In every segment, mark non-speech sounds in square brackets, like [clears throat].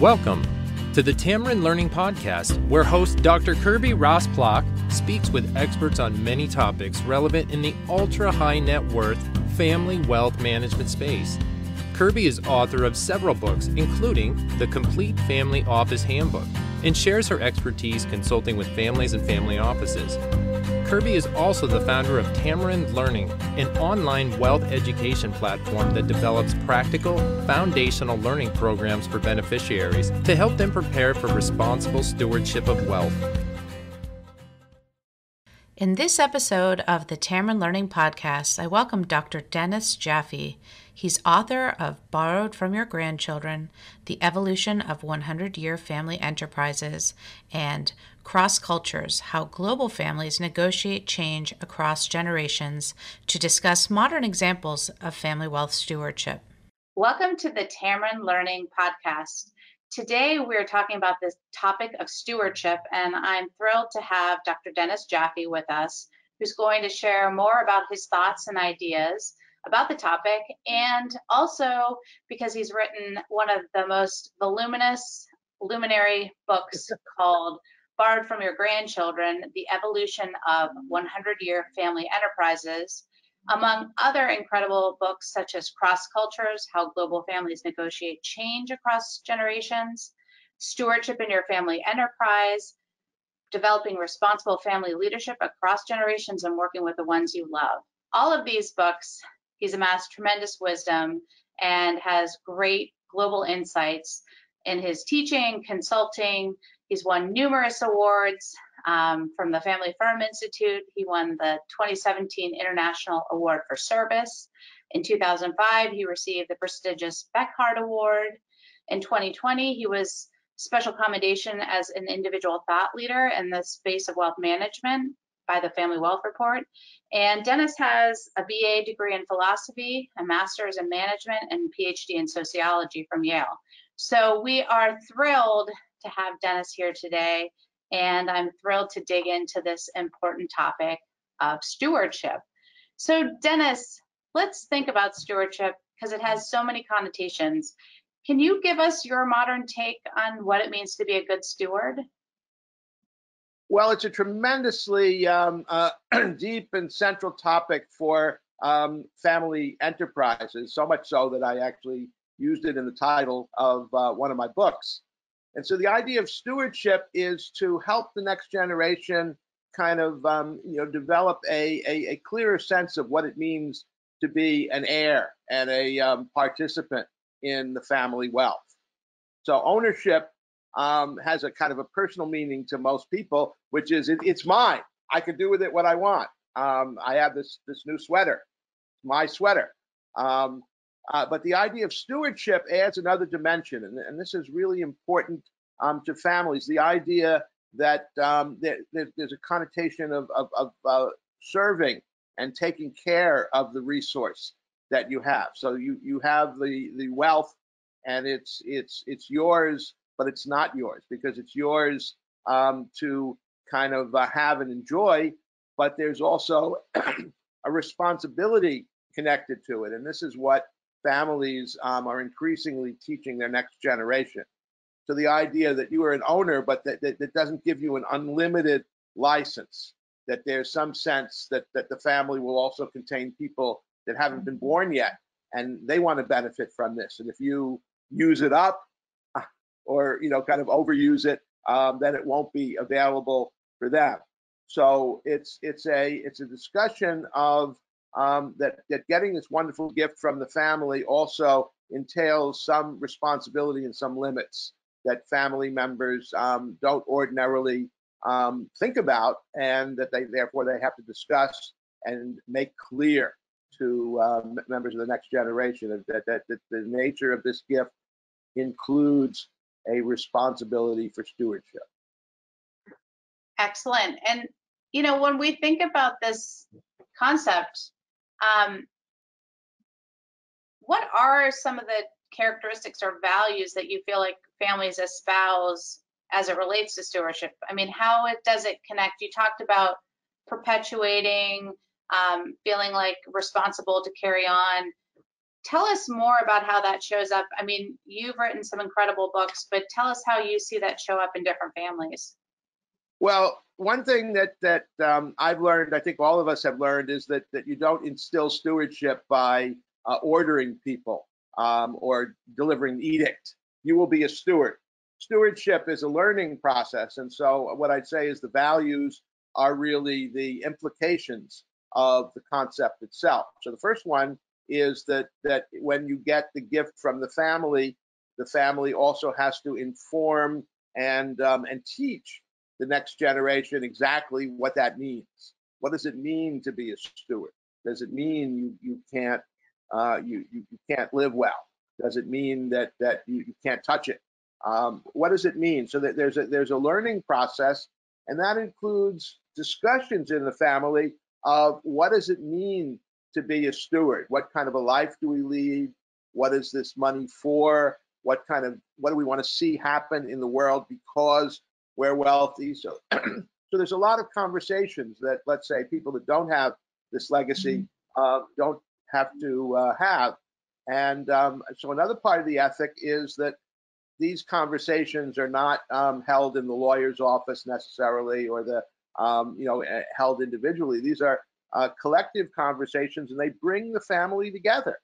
Welcome to the Tamarind Learning Podcast, where host Dr. Kirby Ross speaks with experts on many topics relevant in the ultra high net worth family wealth management space. Kirby is author of several books, including The Complete Family Office Handbook, and shares her expertise consulting with families and family offices. Kirby is also the founder of Tamarind Learning, an online wealth education platform that develops practical, foundational learning programs for beneficiaries to help them prepare for responsible stewardship of wealth. In this episode of the Tamarind Learning Podcast, I welcome Dr. Dennis Jaffe. He's author of Borrowed from Your Grandchildren, The Evolution of 100 Year Family Enterprises, and Cross Cultures How Global Families Negotiate Change Across Generations to discuss modern examples of family wealth stewardship. Welcome to the Tamarind Learning Podcast. Today, we're talking about the topic of stewardship, and I'm thrilled to have Dr. Dennis Jaffe with us, who's going to share more about his thoughts and ideas about the topic, and also because he's written one of the most voluminous, luminary books [laughs] called Borrowed from Your Grandchildren The Evolution of 100 Year Family Enterprises, among other incredible books such as Cross Cultures How Global Families Negotiate Change Across Generations, Stewardship in Your Family Enterprise, Developing Responsible Family Leadership Across Generations, and Working with the Ones You Love. All of these books He's amassed tremendous wisdom and has great global insights in his teaching, consulting. He's won numerous awards um, from the Family Firm Institute. He won the 2017 International Award for Service. In 2005, he received the prestigious Beckhard Award. In 2020, he was special commendation as an individual thought leader in the space of wealth management by the Family Wealth Report. And Dennis has a BA degree in philosophy, a master's in management, and PhD in sociology from Yale. So we are thrilled to have Dennis here today, and I'm thrilled to dig into this important topic of stewardship. So, Dennis, let's think about stewardship because it has so many connotations. Can you give us your modern take on what it means to be a good steward? Well, it's a tremendously um, uh, [clears throat] deep and central topic for um, family enterprises, so much so that I actually used it in the title of uh, one of my books. And so the idea of stewardship is to help the next generation kind of um, you know develop a, a, a, clearer sense of what it means to be an heir and a um, participant in the family wealth. So ownership um, has a kind of a personal meaning to most people, which is it, it's mine. I can do with it what I want. Um, I have this this new sweater, my sweater. Um, uh, but the idea of stewardship adds another dimension, and, and this is really important um, to families. The idea that um, there, there's a connotation of, of, of uh, serving and taking care of the resource that you have. So you you have the the wealth, and it's it's it's yours but it's not yours because it's yours um, to kind of uh, have and enjoy. But there's also [clears throat] a responsibility connected to it. And this is what families um, are increasingly teaching their next generation. So the idea that you are an owner, but that, that, that doesn't give you an unlimited license, that there's some sense that, that the family will also contain people that haven't been born yet and they want to benefit from this. And if you use it up, or you know kind of overuse it, um, then it won't be available for them. So it's it's a it's a discussion of um, that that getting this wonderful gift from the family also entails some responsibility and some limits that family members um, don't ordinarily um, think about, and that they therefore they have to discuss and make clear to um, members of the next generation that, that, that the nature of this gift includes a responsibility for stewardship. Excellent. And, you know, when we think about this concept, um, what are some of the characteristics or values that you feel like families espouse as it relates to stewardship? I mean, how it does it connect? You talked about perpetuating, um, feeling like responsible to carry on. Tell us more about how that shows up. I mean, you've written some incredible books, but tell us how you see that show up in different families. Well, one thing that that um, I've learned, I think all of us have learned, is that that you don't instill stewardship by uh, ordering people um, or delivering edict. You will be a steward. Stewardship is a learning process, and so what I'd say is the values are really the implications of the concept itself. So the first one is that that when you get the gift from the family, the family also has to inform and um, and teach the next generation exactly what that means. What does it mean to be a steward? Does it mean you you can't uh, you, you, can't live well? Does it mean that that you, you can't touch it? Um, what does it mean? So that there's a there's a learning process, and that includes discussions in the family of what does it mean to be a steward? What kind of a life do we lead? What is this money for? What kind of what do we want to see happen in the world because we're wealthy? So [clears throat] so there's a lot of conversations that let's say people that don't have this legacy mm-hmm. uh, don't have to uh, have. And um, so another part of the ethic is that these conversations are not um, held in the lawyer's office necessarily or the um, you know eh, held individually. These are uh, collective conversations and they bring the family together.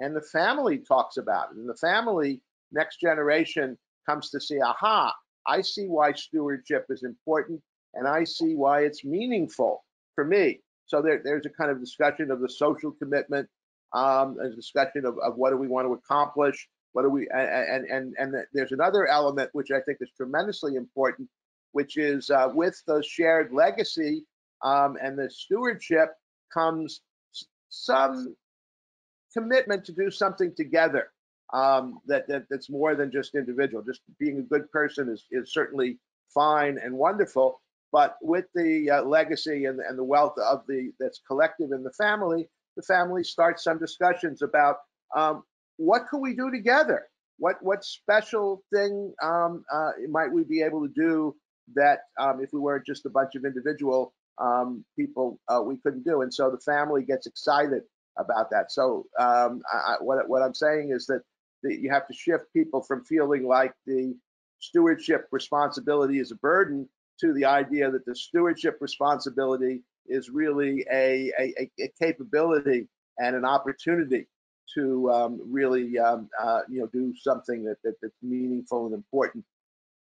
And the family talks about it. And the family, next generation, comes to see, aha, I see why stewardship is important and I see why it's meaningful for me. So there, there's a kind of discussion of the social commitment, um, a discussion of, of what do we want to accomplish, what do we, and, and, and there's another element which I think is tremendously important, which is uh, with the shared legacy, um, and the stewardship comes some commitment to do something together um, that, that, that's more than just individual. Just being a good person is, is certainly fine and wonderful, but with the uh, legacy and, and the wealth of the that's collective in the family, the family starts some discussions about um, what can we do together. What what special thing um, uh, might we be able to do that um, if we weren't just a bunch of individual um, people uh, we couldn't do. And so the family gets excited about that. So um, I, what, what I'm saying is that the, you have to shift people from feeling like the stewardship responsibility is a burden to the idea that the stewardship responsibility is really a, a, a capability and an opportunity to um, really um, uh, you know do something that, that, that's meaningful and important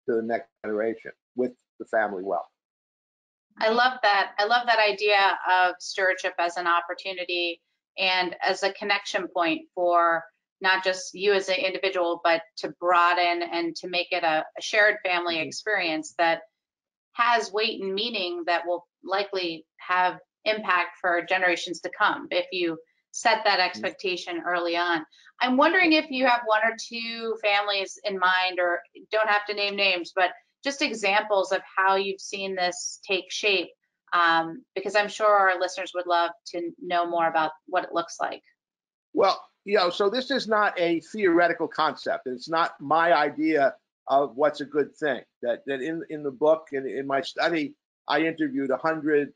to the next generation with the family wealth. I love that. I love that idea of stewardship as an opportunity and as a connection point for not just you as an individual, but to broaden and to make it a, a shared family mm-hmm. experience that has weight and meaning that will likely have impact for generations to come if you set that mm-hmm. expectation early on. I'm wondering if you have one or two families in mind, or don't have to name names, but just examples of how you've seen this take shape, um, because I'm sure our listeners would love to know more about what it looks like. Well, you know, so this is not a theoretical concept. It's not my idea of what's a good thing. That that in in the book and in, in my study, I interviewed a hundred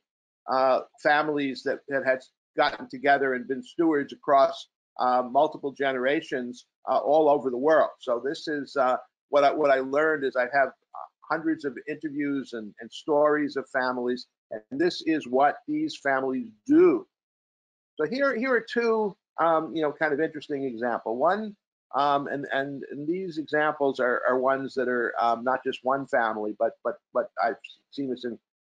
uh, families that, that had gotten together and been stewards across uh, multiple generations uh, all over the world. So this is uh, what I, what I learned is I have hundreds of interviews and, and stories of families, and this is what these families do. So here, here are two, um, you know, kind of interesting example. One, um, and, and, and these examples are, are ones that are um, not just one family, but but but I've seen this in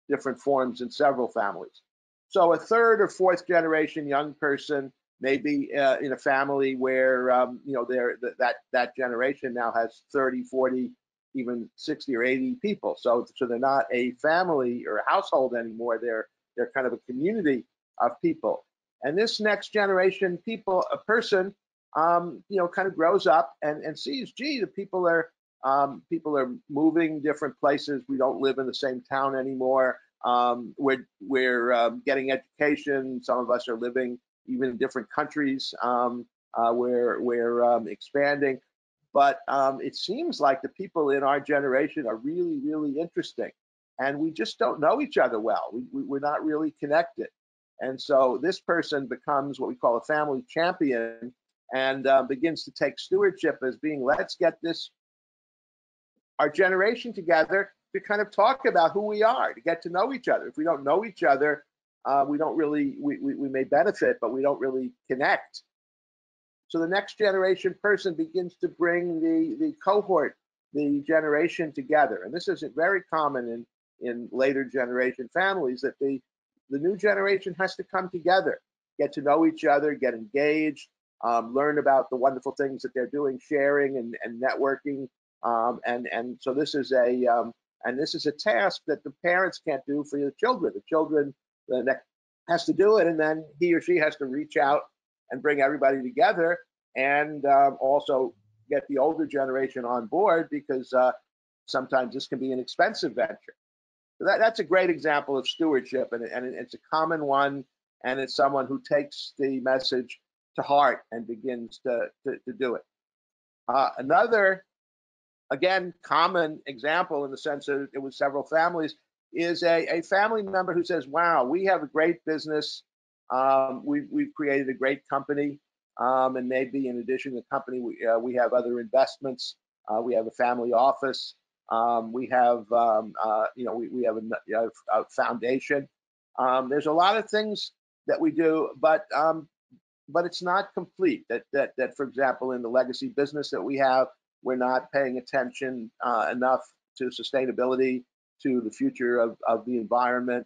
different forms in several families. So a third or fourth generation young person may be uh, in a family where um, you know they that that generation now has 30, 40, even 60 or 80 people. So, so they're not a family or a household anymore. They're they're kind of a community of people. And this next generation people, a person, um, you know, kind of grows up and, and sees, gee, the people are um, people are moving different places. We don't live in the same town anymore. Um, we're we're um, getting education. Some of us are living even in different countries. Um, uh, we're we're um, expanding. But um, it seems like the people in our generation are really, really interesting. And we just don't know each other well. We, we, we're not really connected. And so this person becomes what we call a family champion. and uh, begins to take stewardship as being let's get this our generation together to kind of talk about who we are, to get to know each other. If we don't know each other, uh, we don't really we, we, we may benefit, but we don't really connect. So the next generation person begins to bring the the cohort, the generation together, and this is very common in in later generation families that the the new generation has to come together, get to know each other, get engaged, um, learn about the wonderful things that they're doing, sharing and, and networking. Um, and and so this is a um, and this is a task that the parents can't do for the children. The children the next, has to do it, and then he or she has to reach out and bring everybody together, and um, also get the older generation on board because uh, sometimes this can be an expensive venture. So that, that's a great example of stewardship, and, and it's a common one, and it's someone who takes the message to heart and begins to, to, to do it. Uh, another, again, common example in the sense that it was several families is a, a family member who says, wow, we have a great business. Um, we've, we've created a great company. Um, and maybe in addition to the company, we, uh, we have other investments. Uh, we have a family office. Um, we have, um, uh, you know, we, we have a, a foundation. Um, there's a lot of things that we do, but um, but it's not complete. That that that, for example, in the legacy business that we have, we're not paying attention uh, enough to sustainability, to the future of, of the environment.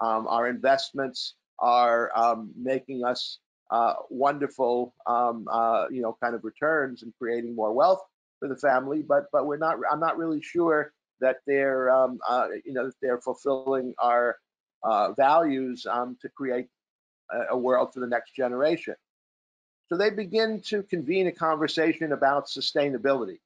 Um, our investments are um, making us uh, wonderful, um, uh, you know, kind of returns and creating more wealth for the family. But but we're not. I'm not really sure that they're um, uh, you know they're fulfilling our uh, values um, to create a world for the next generation. So they begin to convene a conversation about sustainability.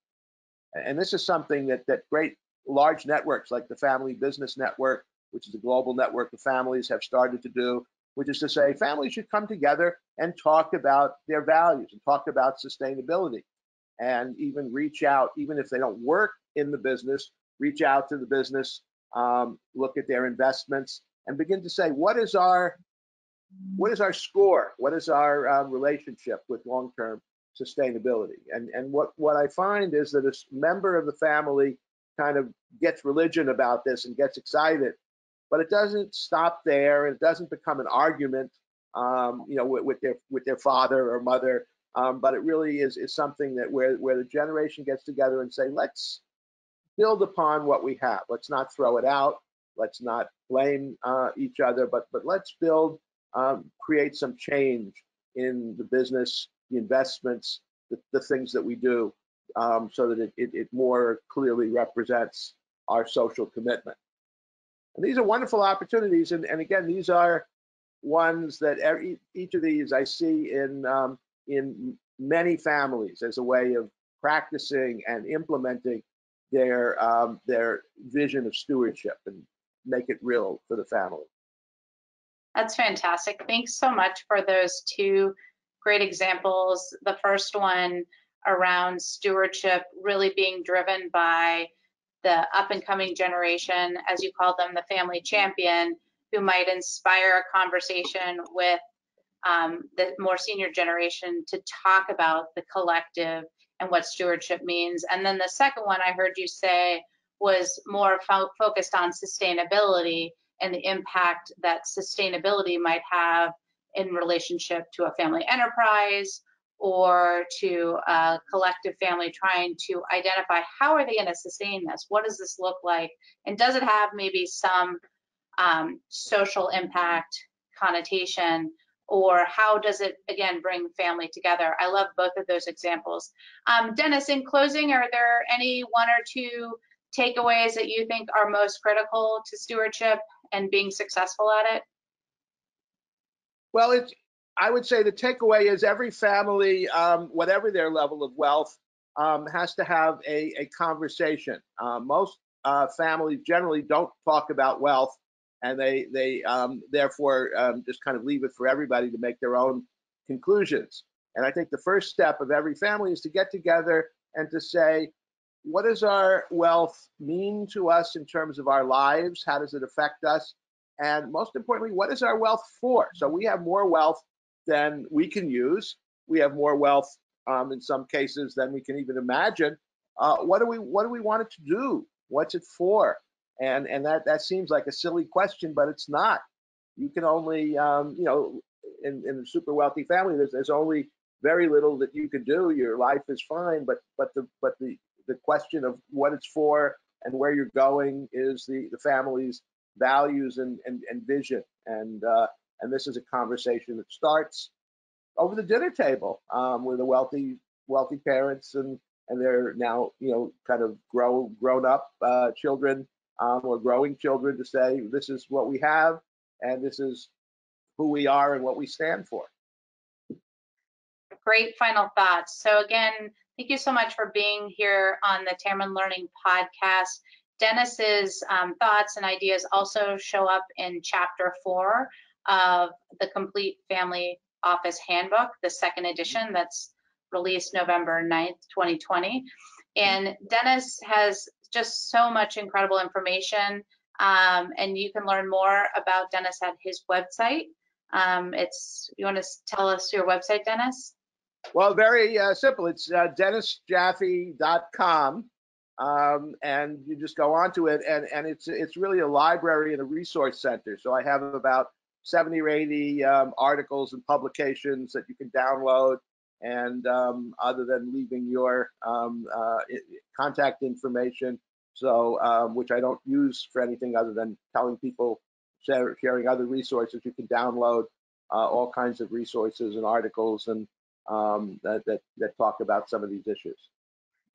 And this is something that, that great large networks like the Family Business Network, which is a global network of families, have started to do, which is to say families should come together and talk about their values and talk about sustainability and even reach out, even if they don't work in the business, reach out to the business, um, look at their investments, and begin to say, what is our what is our score? What is our um, relationship with long-term sustainability? And and what what I find is that a member of the family kind of gets religion about this and gets excited, but it doesn't stop there. It doesn't become an argument, um, you know, with, with, their with their father or mother. Um, but it really is is something that where where the generation gets together and say, let's build upon what we have. Let's not throw it out. Let's not blame uh, each other, but but let's build um, create some change in the business, the investments, the, the things that we do, um, so that it, it, it, more clearly represents our social commitment. And these are wonderful opportunities. And, and again, these are ones that every, each of these I see in, um, in many families as a way of practicing and implementing their, um, their vision of stewardship and make it real for the family. That's fantastic. Thanks so much for those two great examples. The first one around stewardship really being driven by the up and coming generation, as you call them, the family champion, who might inspire a conversation with um, the more senior generation to talk about the collective and what stewardship means. And then the second one I heard you say was more fo focused on sustainability and the impact that sustainability might have in relationship to a family enterprise or to a collective family trying to identify how are they going to sustain this? What does this look like? And does it have maybe some um, social impact connotation? Or how does it again bring family together? I love both of those examples. Um, dennis in closing are there any one or two takeaways that you think are most critical to stewardship and being successful at it? Well, it, I would say the takeaway is every family, um, whatever their level of wealth, um, has to have a, a conversation. Uh, most uh, families generally don't talk about wealth, and they they um, therefore um, just kind of leave it for everybody to make their own conclusions. And I think the first step of every family is to get together and to say, what does our wealth mean to us in terms of our lives? How does it affect us? And most importantly, what is our wealth for? So we have more wealth than we can use. we have more wealth um, in some cases than we can even imagine. Uh, what do we what do we want it to do? What's it for? And and that that seems like a silly question, but it's not. You can only um, you know in, in a super wealthy family, there's there's only very little that you can do. Your life is fine, but but the but the the question of what it's for and where you're going is the the family's values and and, and vision. And uh, and this is a conversation that starts over the dinner table um, with the wealthy wealthy parents and and they're now you know kind of grow grown up uh, children um, or growing children to say this is what we have and this is who we are and what we stand for. Great final thoughts. So again, thank you so much for being here on the Tamarind Learning podcast. Dennis's um, thoughts and ideas also show up in chapter four of the Complete Family Office Handbook, the second edition that's released November 9th, 2020. And Dennis has just so much incredible information. Um, and you can learn more about Dennis at his website. Um, it's, you want to tell us your website, Dennis? Well, very uh, simple. It's uh, dennisjaffe.com. Um, and you just go onto it and, and it's it's really a library and a resource center. So I have about 70 or 80 um, articles and publications that you can download. And um, other than leaving your um, uh, contact information, so um, which I don't use for anything other than telling people, share, sharing other resources, you can download uh, all kinds of resources and articles and um, that, that, that talk about some of these issues.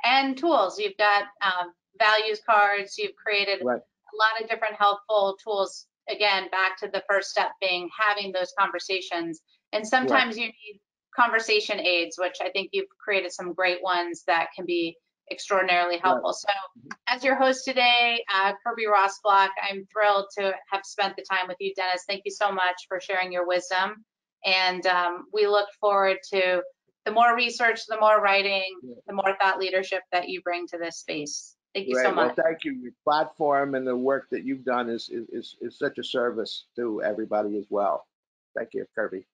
And tools. You've got um, values cards. You've created right. a lot of different helpful tools again, back to the first step being having those conversations. And sometimes you need conversation aids, which I think you've created some great ones that can be extraordinarily helpful. So, as your host today, uh, Kirby Rosplock, I'm thrilled to have spent the time with you, Dennis. Thank you so much for sharing your wisdom. And um, we look forward to the more research, the more writing, the more thought leadership that you bring to this space. Thank you Great. so much. Well, thank you. Your platform and the work that you've done is, is, is such a service to everybody as well. Thank you, Kirby.